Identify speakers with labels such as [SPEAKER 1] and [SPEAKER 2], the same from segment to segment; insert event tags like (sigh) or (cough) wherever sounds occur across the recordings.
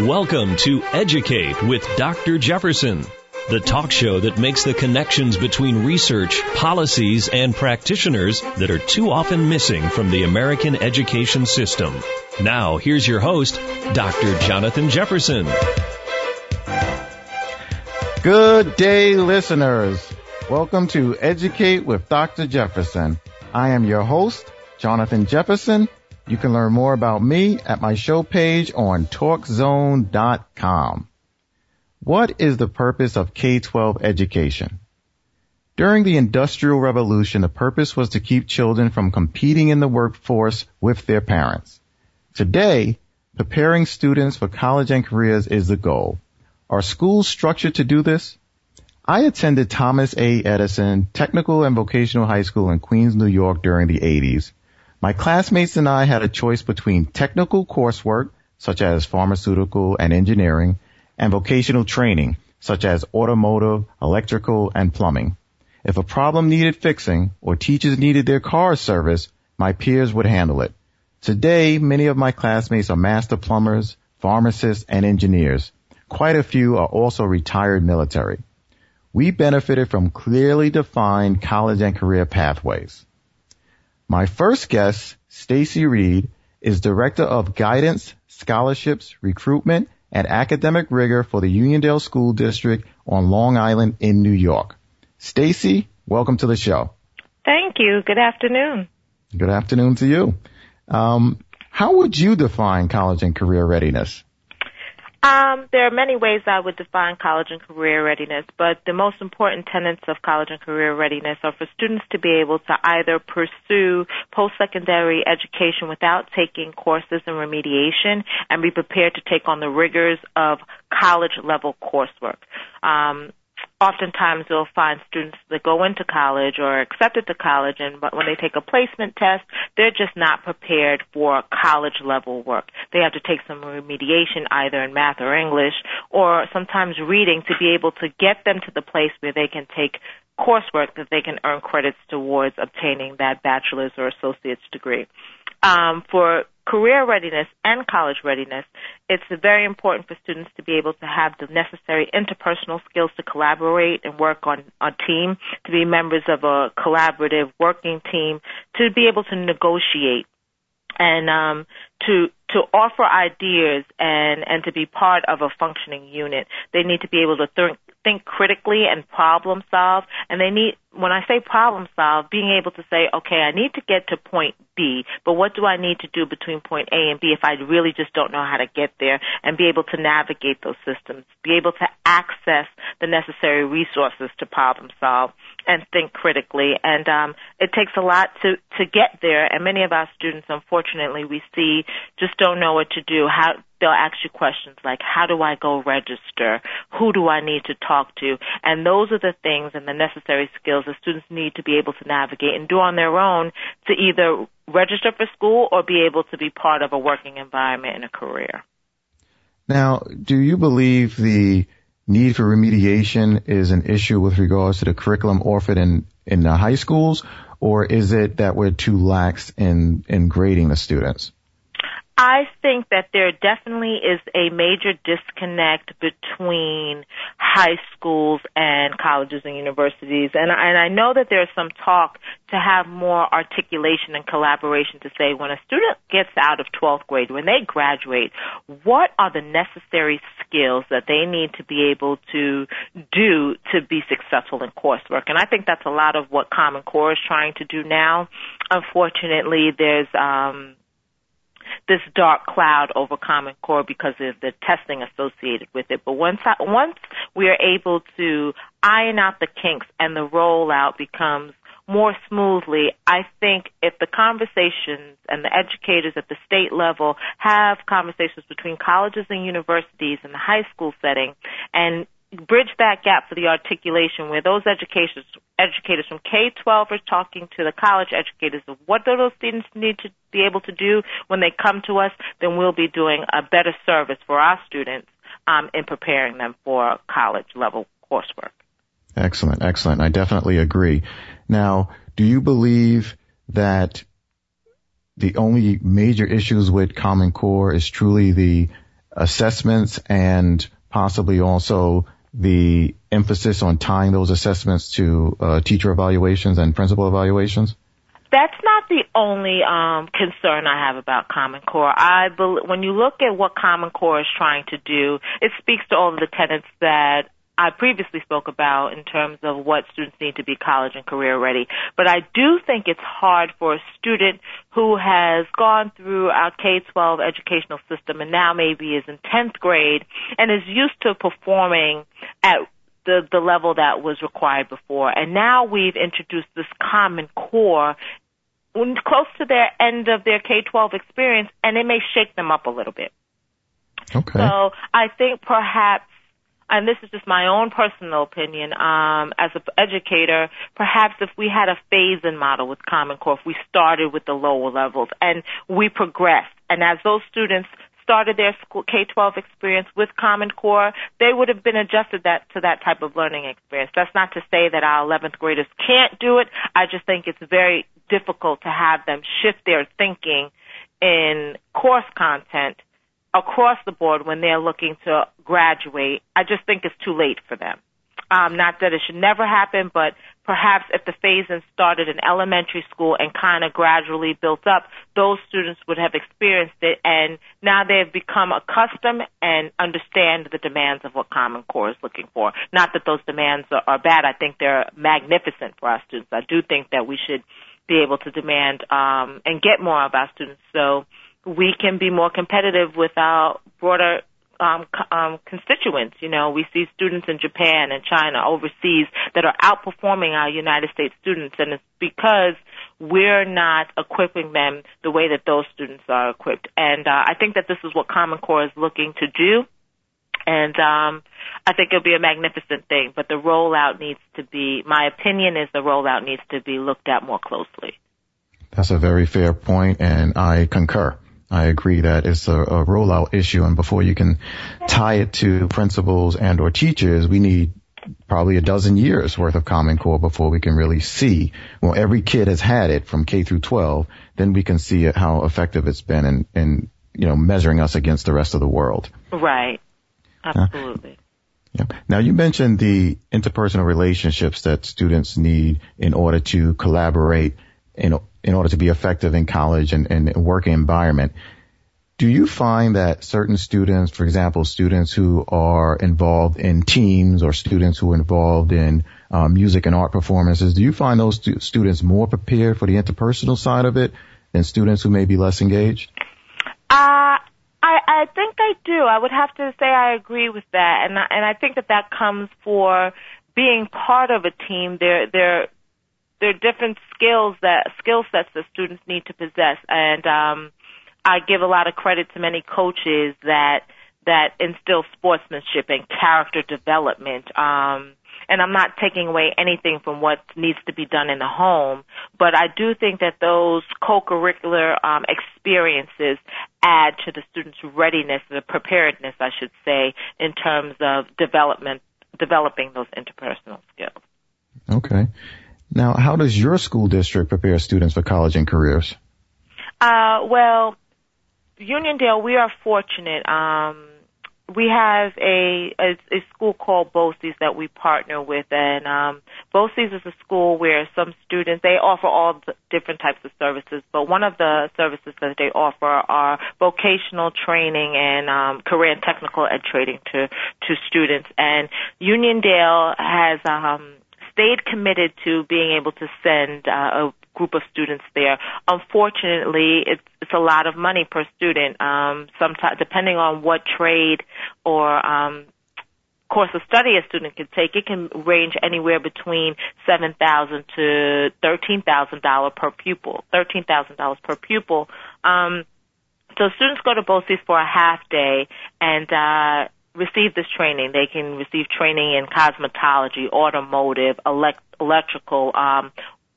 [SPEAKER 1] Welcome to Educate with Dr. Jefferson, the talk show that makes the connections between research, policies, and practitioners that are too often missing from the American education system. Now, here's your host, Dr. Jonathan Jefferson.
[SPEAKER 2] Good day, listeners. Welcome to Educate with Dr. Jefferson. I am your host, Jonathan Jefferson. You can learn more about me at my show page on talkzone.com. What is the purpose of K-12 education? During the Industrial Revolution, the purpose was to keep children from competing in the workforce with their parents. Today, preparing students for college and careers is the goal. Are schools structured to do this? I attended Thomas A. Edison Technical and Vocational High School in Queens, New York during the 80s. My classmates and I had a choice between technical coursework, such as pharmaceutical and engineering, and vocational training, such as automotive, electrical, and plumbing. If a problem needed fixing or teachers needed their cars serviced, my peers would handle it. Today, many of my classmates are master plumbers, pharmacists, and engineers. Quite a few are also retired military. We benefited from clearly defined college and career pathways. My first guest, Stacy Reed, is Director of Guidance, Scholarships, Recruitment, and Academic Rigor for the Uniondale School District on Long Island in New York. Stacy, welcome to the show.
[SPEAKER 3] Thank you. Good afternoon.
[SPEAKER 2] Good afternoon to you. Um, how would you define college and career readiness?
[SPEAKER 3] Um, there are many ways I would define college and career readiness, but the most important tenets of college and career readiness are for students to be able to either pursue post-secondary education without taking courses in remediation and be prepared to take on the rigors of college level coursework. Um, oftentimes you'll find students that go into college or accepted to college and when they take a placement test, they're just not prepared for college level work. They have to take some remediation either in math or English or sometimes reading to be able to get them to the place where they can take coursework that they can earn credits towards obtaining that bachelor's or associate's degree. Um, for career readiness and college readiness, it's very important for students to be able to have the necessary interpersonal skills to collaborate and work on a team, to be members of a collaborative working team, to be able to negotiate and um, to to offer ideas and and to be part of a functioning unit. They need to be able to think think critically and problem solve. And they need when I say problem solve, being able to say, okay, I need to get to point B, but what do I need to do between point A and B if I really just don't know how to get there and be able to navigate those systems, be able to access the necessary resources to problem solve and think critically. And um, it takes a lot to to get there. And many of our students, unfortunately, we see just don't know what to do. How they'll ask you questions like, how do I go register? Who do I need to talk to? And those are the things and the necessary skills that students need to be able to navigate and do on their own to either register for school or be able to be part of a working environment and a career.
[SPEAKER 2] Now, do you believe the need for remediation is an issue with regards to the curriculum offered in, in the high schools, or is it that we're too lax in, in grading the students?
[SPEAKER 3] I think that there definitely is a major disconnect between high schools and colleges and universities. And, and I know that there's some talk to have more articulation and collaboration to say when a student gets out of 12th grade, when they graduate, what are the necessary skills that they need to be able to do to be successful in coursework? And I think that's a lot of what Common Core is trying to do now. Unfortunately, there's, um, this dark cloud over Common Core because of the testing associated with it. But once I, once we are able to iron out the kinks and the rollout becomes more smoothly, I think if the conversations and the educators at the state level have conversations between colleges and universities in the high school setting and bridge that gap for the articulation where those educators educators from K-12 are talking to the college educators of what do those students need to be able to do when they come to us, then we'll be doing a better service for our students um, in preparing them for college level coursework.
[SPEAKER 2] Excellent, excellent. I definitely agree. Now, do you believe that the only major issues with Common Core is truly the assessments and possibly also the emphasis on tying those assessments to uh, teacher evaluations and principal evaluations?
[SPEAKER 3] That's not the only um, concern I have about Common Core. I be- when you look at what Common Core is trying to do, it speaks to all of the tenets that I previously spoke about in terms of what students need to be college and career ready. But I do think it's hard for a student who has gone through our K-12 educational system and now maybe is in 10th grade and is used to performing at the, the level that was required before. And now we've introduced this common core close to their end of their K-12 experience and it may shake them up a little bit.
[SPEAKER 2] Okay.
[SPEAKER 3] So I think perhaps and this is just my own personal opinion, um, as an educator, perhaps if we had a phase-in model with Common Core, if we started with the lower levels and we progressed, and as those students started their school K-12 experience with Common Core, they would have been adjusted that to that type of learning experience. That's not to say that our 11th graders can't do it. I just think it's very difficult to have them shift their thinking in course content across the board when they're looking to graduate. I just think it's too late for them. Um, not that it should never happen, but perhaps if the phase-in started in elementary school and kind of gradually built up, those students would have experienced it, and now they've become accustomed and understand the demands of what Common Core is looking for. Not that those demands are, are bad. I think they're magnificent for our students. I do think that we should be able to demand um, and get more of our students. So we can be more competitive with our broader um, um, constituents. You know, we see students in Japan and China overseas that are outperforming our United States students, and it's because we're not equipping them the way that those students are equipped. And uh, I think that this is what Common Core is looking to do. And um, I think it'll be a magnificent thing, but the rollout needs to be. My opinion is the rollout needs to be looked at more closely.
[SPEAKER 2] That's a very fair point, and I concur. I agree that it's a, a rollout issue and before you can tie it to principals and or teachers, we need probably a dozen years worth of Common Core before we can really see. Well, every kid has had it from K through 12, then we can see how effective it's been in, in you know, measuring us against the rest of the world.
[SPEAKER 3] Right. Absolutely. Uh,
[SPEAKER 2] yeah. Now you mentioned the interpersonal relationships that students need in order to collaborate in in order to be effective in college and, and working environment. Do you find that certain students, for example, students who are involved in teams or students who are involved in uh, music and art performances, do you find those stu- students more prepared for the interpersonal side of it than students who may be less engaged?
[SPEAKER 3] Uh, I, I think I do. I would have to say I agree with that, and I, and I think that that comes for being part of a team. There, there, there are different skills that skill sets that students need to possess, and um, I give a lot of credit to many coaches that that instill sportsmanship and character development. Um, and I'm not taking away anything from what needs to be done in the home, but I do think that those co-curricular um, experiences add to the student's readiness, the preparedness, I should say, in terms of development, developing those interpersonal skills.
[SPEAKER 2] Okay. Now, how does your school district prepare students for college and careers?
[SPEAKER 3] Uh, well, Uniondale, we are fortunate. Um, we have a, a, a school called BOCES that we partner with, and um, BOCES is a school where some students they offer all different types of services, but one of the services that they offer are vocational training and um, career and technical ed training to to students. And Uniondale has um, stayed committed to being able to send uh, a group of students there. Unfortunately, it's it's a lot of money per student. Um, sometimes, depending on what trade or um, course of study a student can take, it can range anywhere between seven thousand to thirteen thousand dollars per pupil. Thirteen thousand dollars per pupil. Um, so students go to BOCES for a half day, and uh, receive this training. They can receive training in cosmetology, automotive, elect- electrical, um,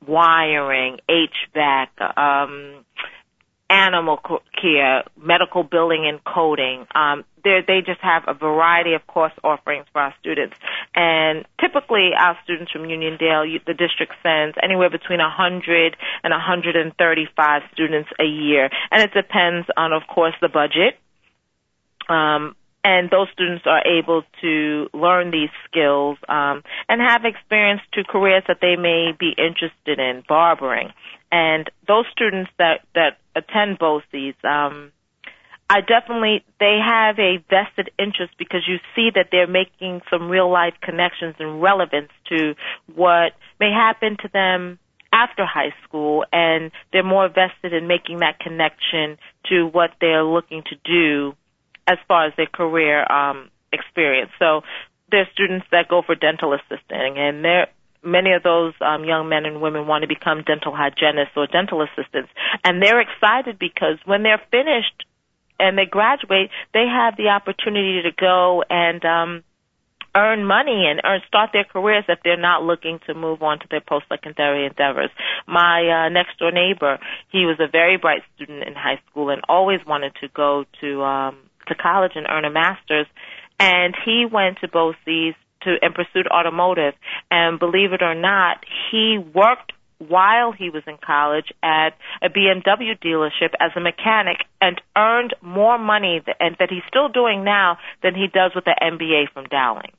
[SPEAKER 3] wiring, HVAC, um, animal care, medical billing and coding. Um, they just have a variety of course offerings for our students. And typically our students from Uniondale, the district sends anywhere between 100 and 135 students a year. And it depends on, of course, the budget Um, and those students are able to learn these skills um, and have experience to careers that they may be interested in, barbering. And those students that that attend BOCES, um, I definitely they have a vested interest because you see that they're making some real life connections and relevance to what may happen to them after high school and they're more vested in making that connection to what they're looking to do as far as their career um, experience. So there's students that go for dental assisting, and there many of those um, young men and women want to become dental hygienists or dental assistants, and they're excited because when they're finished and they graduate, they have the opportunity to go and um, earn money and earn start their careers if they're not looking to move on to their post secondary endeavors. My uh, next door neighbor, he was a very bright student in high school and always wanted to go to um to college and earn a master's. And he went to BOCES to and pursued automotive. And believe it or not, he worked while he was in college at a BMW dealership as a mechanic and earned more money th- and that he's still doing now than he does with the MBA from Dowling.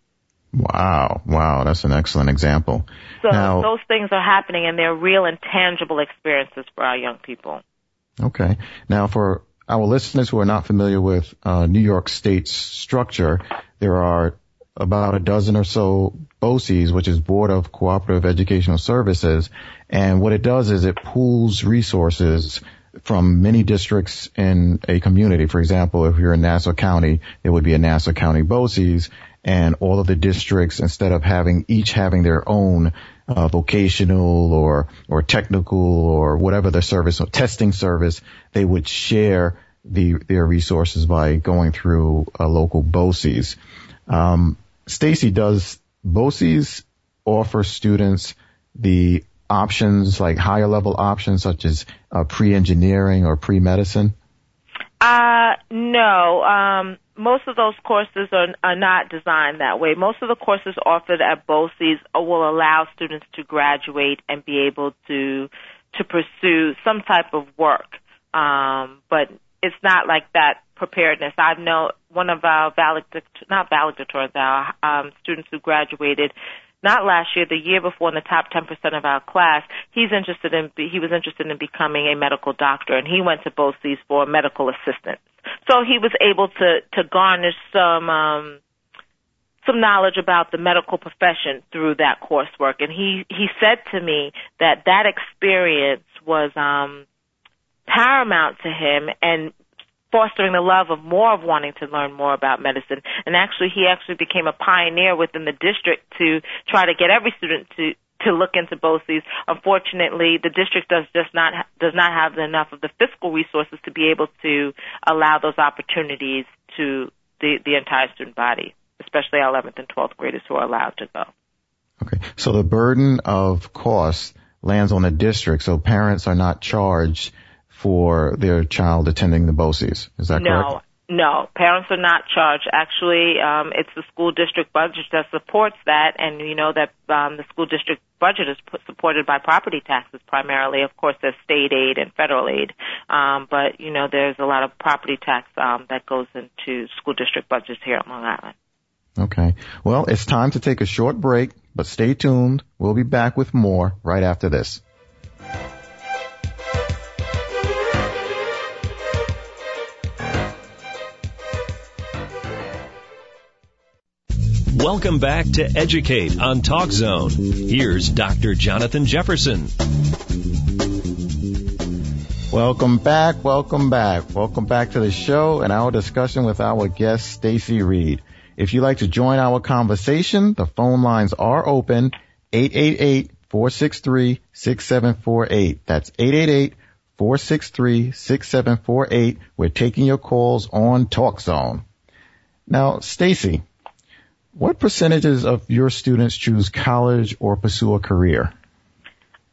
[SPEAKER 2] Wow, wow, that's an excellent example.
[SPEAKER 3] So now, those things are happening and they're real and tangible experiences for our young people.
[SPEAKER 2] Okay. Now for our listeners who are not familiar with uh, New York State's structure, there are about a dozen or so BOCES, which is Board of Cooperative Educational Services. And what it does is it pools resources from many districts in a community. For example, if you're in Nassau County, it would be a Nassau County BOCES and all of the districts, instead of having each having their own uh, vocational or or technical or whatever the service or testing service, they would share the their resources by going through a local BOCES. Um, Stacy, does BOCES offer students the options like higher level options such as uh, pre-engineering or pre-medicine?
[SPEAKER 3] Uh, no. Um, most of those courses are, are not designed that way. Most of the courses offered at BOCES will allow students to graduate and be able to to pursue some type of work. Um, but it's not like that preparedness. I've known one of our valedictorians, not valedictorians, our um, students who graduated not last year, the year before in the top 10% of our class, he's interested in, he was interested in becoming a medical doctor and he went to BOCES for medical assistance. So he was able to, to garnish some, um, some knowledge about the medical profession through that coursework. And he, he said to me that that experience was, um, paramount to him and fostering the love of more of wanting to learn more about medicine. And actually, he actually became a pioneer within the district to try to get every student to to look into BOCES. Unfortunately, the district does just not does not have enough of the fiscal resources to be able to allow those opportunities to the the entire student body, especially our 11th and 12th graders who are allowed to go.
[SPEAKER 2] Okay, so the burden of cost lands on the district, so parents are not charged for their child attending the BOCES. Is that
[SPEAKER 3] no,
[SPEAKER 2] correct?
[SPEAKER 3] No, No. parents are not charged. Actually, um, it's the school district budget that supports that, and you know that um, the school district budget is put, supported by property taxes primarily. Of course, there's state aid and federal aid, um, but you know there's a lot of property tax um, that goes into school district budgets here on Long Island.
[SPEAKER 2] Okay. Well, it's time to take a short break, but stay tuned. We'll be back with more right after this.
[SPEAKER 1] Welcome back to Educate on Talk Zone. Here's Dr. Jonathan Jefferson.
[SPEAKER 2] Welcome back, welcome back. Welcome back to the show and our discussion with our guest Stacy Reed. If you'd like to join our conversation, the phone lines are open 888-463-6748. That's 888-463-6748. We're taking your calls on Talk Zone. Now, Stacy, what percentages of your students choose college or pursue a career?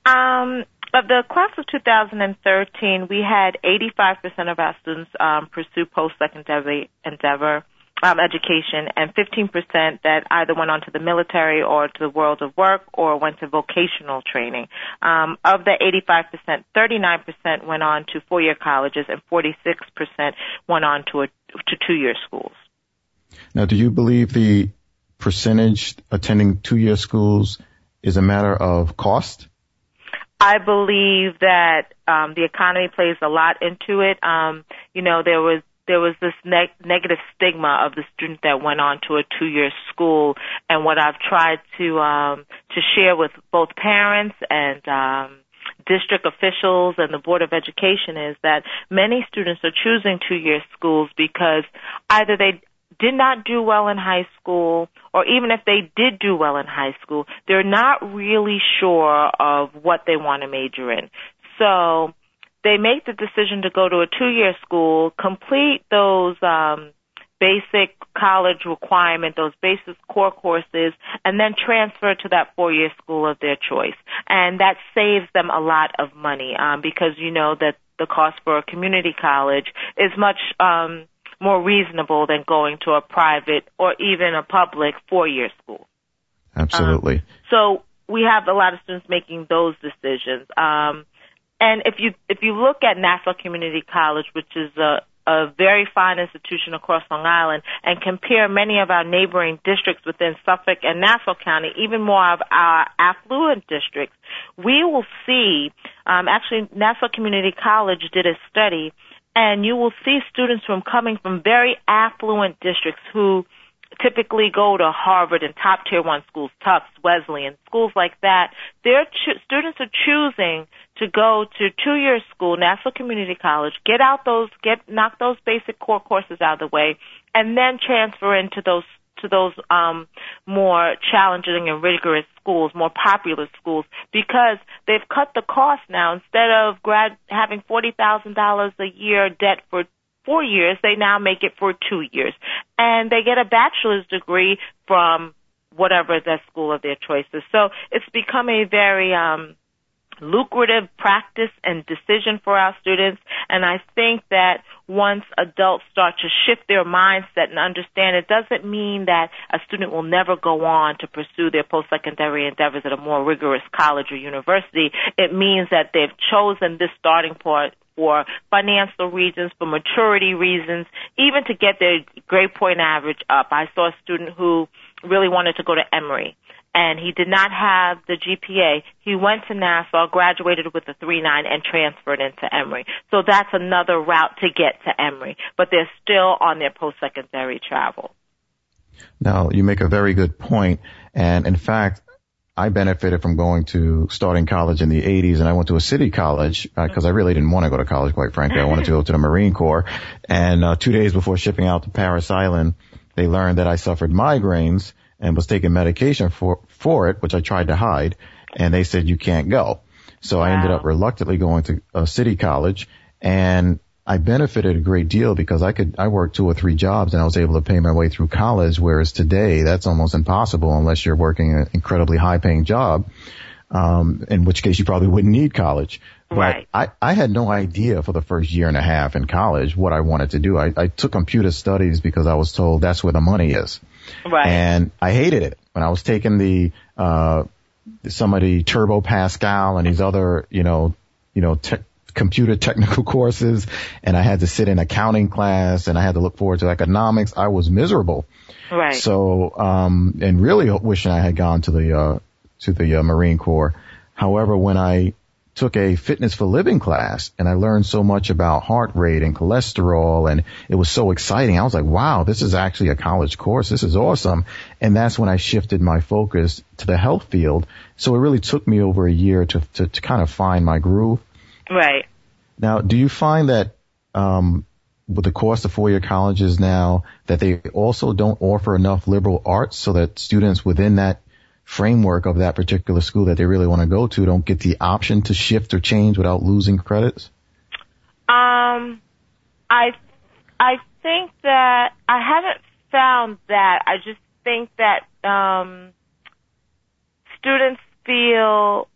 [SPEAKER 3] Um, of the class of 2013, we had 85% of our students um, pursue post-secondary endeavor. um, education, and 15% that either went on to the military or to the world of work or went to vocational training. Um, of the 85%, 39% went on to four-year colleges, and 46% went on to a, to two-year schools.
[SPEAKER 2] Now, do you believe the percentage attending two-year schools is a matter of cost?
[SPEAKER 3] I believe that um, the economy plays a lot into it. Um, you know, there was there was this neg- negative stigma of the student that went on to a two-year school, and what I've tried to um, to share with both parents and um, district officials and the Board of Education is that many students are choosing two-year schools because either they did not do well in high school, or even if they did do well in high school, they're not really sure of what they want to major in. So they make the decision to go to a two-year school, complete those um, basic college requirement, those basic core courses, and then transfer to that four-year school of their choice. And that saves them a lot of money um, because you know that the cost for a community college is much um, more reasonable than going to a private or even a public four-year school.
[SPEAKER 2] Absolutely.
[SPEAKER 3] Um, so we have a lot of students making those decisions. Um, and if you if you look at Nassau Community College, which is a a very fine institution across Long Island and compare many of our neighboring districts within Suffolk and Nassau County, even more of our affluent districts, we will see, um, actually Nassau Community College did a study and you will see students from coming from very affluent districts who typically go to Harvard and top tier one schools, Tufts, Wesleyan, schools like that. Their cho- students are choosing to go to two year school, Nassau Community College, get out those, get knock those basic core courses out of the way, and then transfer into those to those um, more challenging and rigorous schools, more popular schools, because they've cut the cost now. Instead of grad having forty thousand dollars a year debt for four years, they now make it for two years, and they get a bachelor's degree from whatever the school of their choice is. So it's become a very um, lucrative practice and decision for our students. And I think that once adults start to shift their mindset and understand it doesn't mean that a student will never go on to pursue their post-secondary endeavors at a more rigorous college or university. It means that they've chosen this starting point for financial reasons, for maturity reasons, even to get their grade point average up. I saw a student who really wanted to go to Emory and he did not have the GPA. He went to Nassau, graduated with a 3.9, and transferred into Emory. So that's another route to get to Emory, but they're still on their post-secondary travel.
[SPEAKER 2] Now, you make a very good point, and in fact, I benefited from going to starting college in the 80s and I went to a city college because uh, I really didn't want to go to college, quite frankly. I wanted to go to the Marine Corps. And uh, two days before shipping out to Parris Island, they learned that I suffered migraines and was taking medication for, for it, which I tried to hide. And they said, you can't go. So wow. I ended up reluctantly going to a city college and I benefited a great deal because I could, I worked two or three jobs and I was able to pay my way through college. Whereas today that's almost impossible unless you're working an incredibly high paying job. Um, in which case you probably wouldn't need college.
[SPEAKER 3] Right.
[SPEAKER 2] But I, I had no idea for the first year and a half in college what I wanted to do. I, I took computer studies because I was told that's where the money is.
[SPEAKER 3] Right.
[SPEAKER 2] And I hated it when I was taking the, uh, some of the Turbo Pascal and these other, you know, you know, te- computer technical (laughs) courses and I had to sit in accounting class and I had to look forward to economics. I was miserable.
[SPEAKER 3] Right.
[SPEAKER 2] So, um, and really wishing I had gone to the, uh, to the uh, Marine Corps. However, when I took a fitness for living class and I learned so much about heart rate and cholesterol and it was so exciting. I was like, wow, this is actually a college course. This is awesome. And that's when I shifted my focus to the health field. So it really took me over a year to, to, to kind of find my groove.
[SPEAKER 3] Right.
[SPEAKER 2] Now, do you find that, um, with the cost of four-year colleges now that they also don't offer enough liberal arts so that students within that framework of that particular school that they really want to go to don't get the option to shift or change without losing credits?
[SPEAKER 3] Um, I I think that I haven't found that. I just think that um, students feel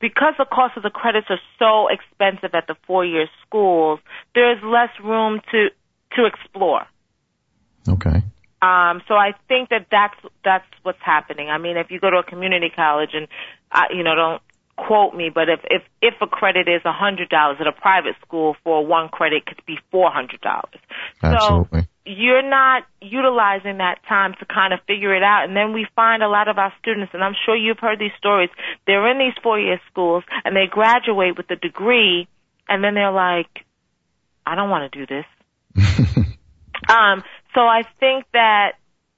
[SPEAKER 3] because the cost of the credits are so expensive at the four-year schools, there's less room to to explore.
[SPEAKER 2] Okay.
[SPEAKER 3] Um, so I think that that's that's what's happening. I mean, if you go to a community college and uh, you know don't quote me, but if if if a credit is a hundred dollars at a private school for one credit could be four hundred dollars.
[SPEAKER 2] Absolutely.
[SPEAKER 3] So you're not utilizing that time to kind of figure it out. And then we find a lot of our students, and I'm sure you've heard these stories. They're in these four year schools and they graduate with a degree, and then they're like, I don't want to do this. (laughs) um, so I think that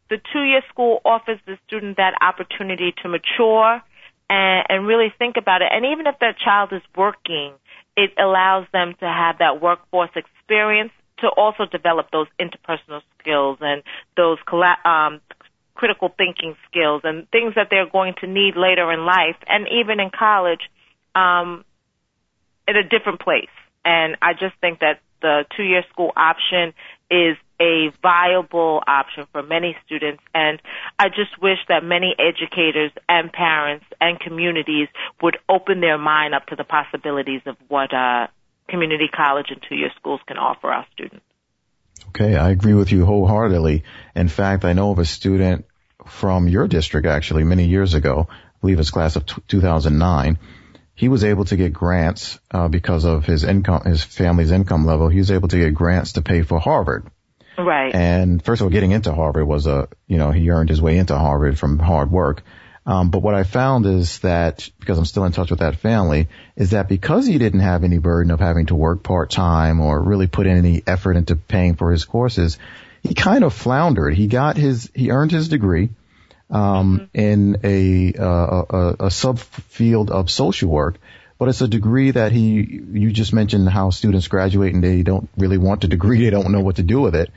[SPEAKER 3] the two-year school offers the student that opportunity to mature and, and really think about it. And even if that child is working, it allows them to have that workforce experience to also develop those interpersonal skills and those um, critical thinking skills and things that they're going to need later in life and even in college um, at a different place. And I just think that the two-year school option is a viable option for many students. And I just wish that many educators and parents and communities would open their mind up to the possibilities of what uh, community college and two-year schools can offer our students.
[SPEAKER 2] Okay, I agree with you wholeheartedly. In fact, I know of a student from your district actually many years ago, I believe it's class of t- 2009, he was able to get grants uh, because of his income, his family's income level. He was able to get grants to pay for Harvard.
[SPEAKER 3] Right.
[SPEAKER 2] And first of all, getting into Harvard was a, you know, he earned his way into Harvard from hard work. Um, but what I found is that because I'm still in touch with that family, is that because he didn't have any burden of having to work part time or really put in any effort into paying for his courses, he kind of floundered. He got his, he earned his degree um, mm-hmm. in a, uh, a, a subfield of social work, but it's a degree that he, you just mentioned how students graduate and they don't really want the degree. (laughs) They don't know what to do with it.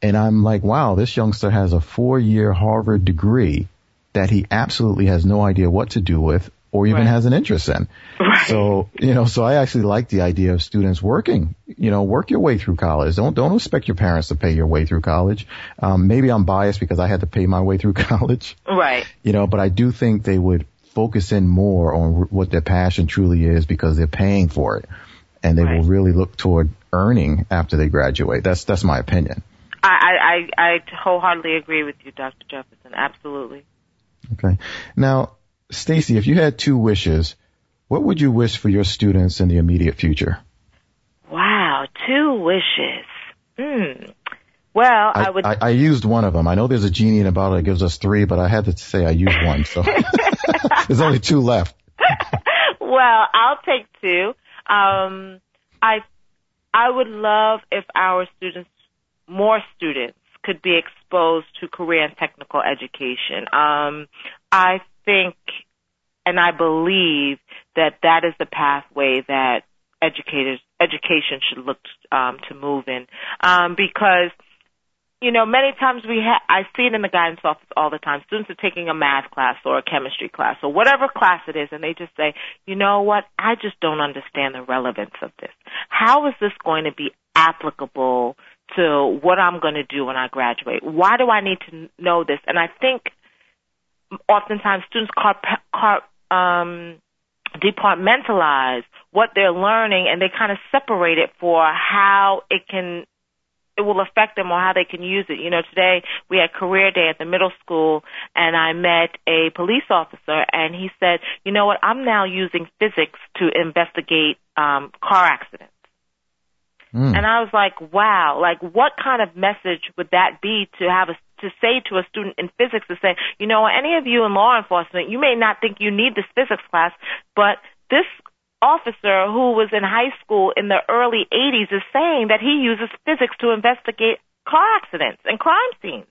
[SPEAKER 2] And I'm like, wow, this youngster has a four year Harvard degree that he absolutely has no idea what to do with or even right. has an interest in.
[SPEAKER 3] Right.
[SPEAKER 2] So, you know, so I actually like the idea of students working, you know, work your way through college. Don't, don't expect your parents to pay your way through college. Um, maybe I'm biased because I had to pay my way through (laughs) college.
[SPEAKER 3] Right.
[SPEAKER 2] You know, but I do think they would focus in more on what their passion truly is because they're paying for it and they right. will really look toward earning after they graduate. That's, that's my opinion.
[SPEAKER 3] I, I, I wholeheartedly agree with you, Dr. Jefferson. Absolutely.
[SPEAKER 2] Okay. Now, Stacy, if you had two wishes, what would you wish for your students in the immediate future?
[SPEAKER 3] Wow, two wishes. Hmm. Well, I, I would.
[SPEAKER 2] I, I, used one of them. I know there's a genie in a bottle that gives us three, but I had to say I used one, so (laughs) (laughs) there's only two left. (laughs)
[SPEAKER 3] well, I'll take two. Um, I I would love if our students, more students, could be exposed to career and technical education. Um, I think and I believe that that is the pathway that educators education should look um, to move in um, because you know many times we ha- I see it in the guidance office all the time. Students are taking a math class or a chemistry class or whatever class it is, and they just say, you know what, I just don't understand the relevance of this. How is this going to be applicable to what I'm going to do when I graduate? Why do I need to know this? And I think oftentimes students car, car, um, departmentalize what they're learning and they kind of separate it for how it can it will affect them or how they can use it. You know, today we had career day at the middle school and I met a police officer and he said, you know what, I'm now using physics to investigate um, car accidents. Mm. And I was like, wow, like what kind of message would that be to have a to say to a student in physics to say, you know, any of you in law enforcement, you may not think you need this physics class, but this officer who was in high school in the early 80s is saying that he uses physics to investigate car accidents and crime scenes.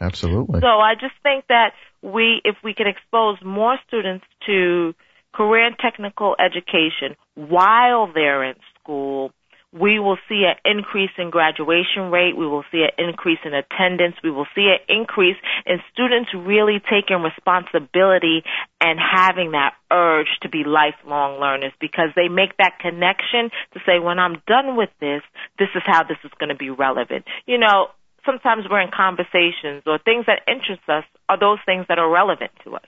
[SPEAKER 2] Absolutely.
[SPEAKER 3] So I just think that we, if we can expose more students to career and technical education while they're in school, we will see an increase in graduation rate. We will see an increase in attendance. We will see an increase in students really taking responsibility and having that urge to be lifelong learners because they make that connection to say, when I'm done with this, this is how this is going to be relevant. You know, sometimes we're in conversations or things that interest us are those things that are relevant to us.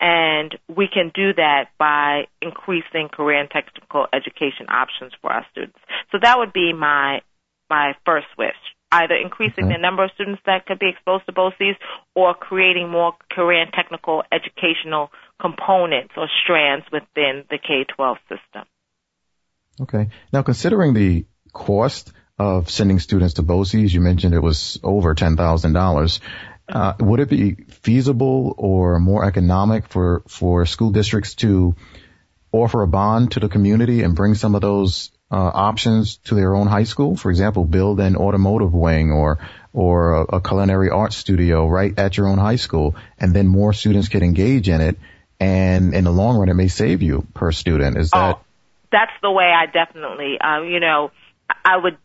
[SPEAKER 3] And we can do that by increasing career and technical education options for our students. So that would be my my first wish either increasing okay. the number of students that could be exposed to BOCES or creating more career and technical educational components or strands within the K-12 system.
[SPEAKER 2] Okay. Now, considering the cost of sending students to BOCES, you mentioned it was over $10,000. Uh, would it be feasible or more economic for, for school districts to offer a bond to the community and bring some of those uh, options to their own high school? For example, build an automotive wing or or a, a, culinary arts studio right at your own high school, and then more students can engage in it. And in the long run, it may save you per student. Is that?
[SPEAKER 3] Oh, that's the way I definitely, um, you know, I would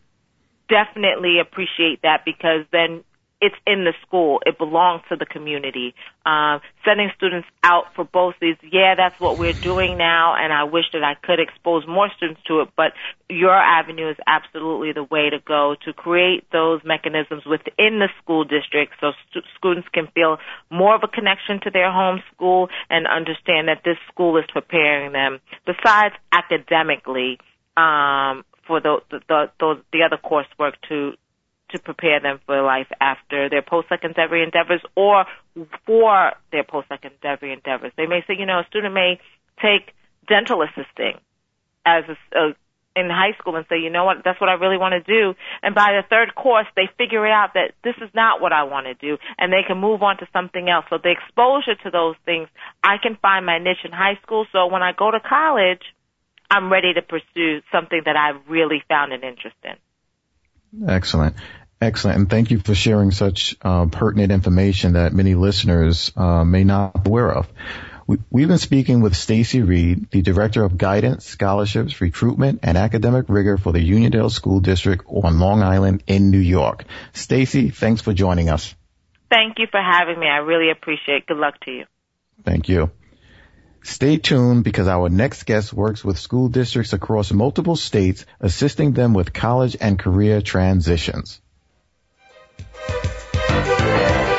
[SPEAKER 3] definitely appreciate that because then it's in the school. It belongs to the community. Um, sending students out for BOCES, yeah, that's what we're doing now, and I wish that I could expose more students to it. But your avenue is absolutely the way to go to create those mechanisms within the school district, so st- students can feel more of a connection to their home school and understand that this school is preparing them. Besides academically. Um, for the the the, the other coursework to to prepare them for life after their post-secondary endeavors or for their post-secondary endeavors. They may say, you know, a student may take dental assisting as a, a in high school and say, you know what, that's what I really want to do. And by the third course, they figure out that this is not what I want to do and they can move on to something else. So the exposure to those things, I can find my niche in high school. So when I go to college, I'm ready to pursue something that I've really found an interest in.
[SPEAKER 2] Excellent. Excellent. And thank you for sharing such uh, pertinent information that many listeners uh, may not be aware of. We, have been speaking with Stacy Reed, the Director of Guidance, Scholarships, Recruitment, and Academic Rigor for the Uniondale School District on Long Island in New York. Stacy, thanks for joining us.
[SPEAKER 3] Thank you for having me. I really appreciate it. Good luck to you.
[SPEAKER 2] Thank you. Stay tuned because our next guest works with school districts across multiple states, assisting them with college and career transitions. Música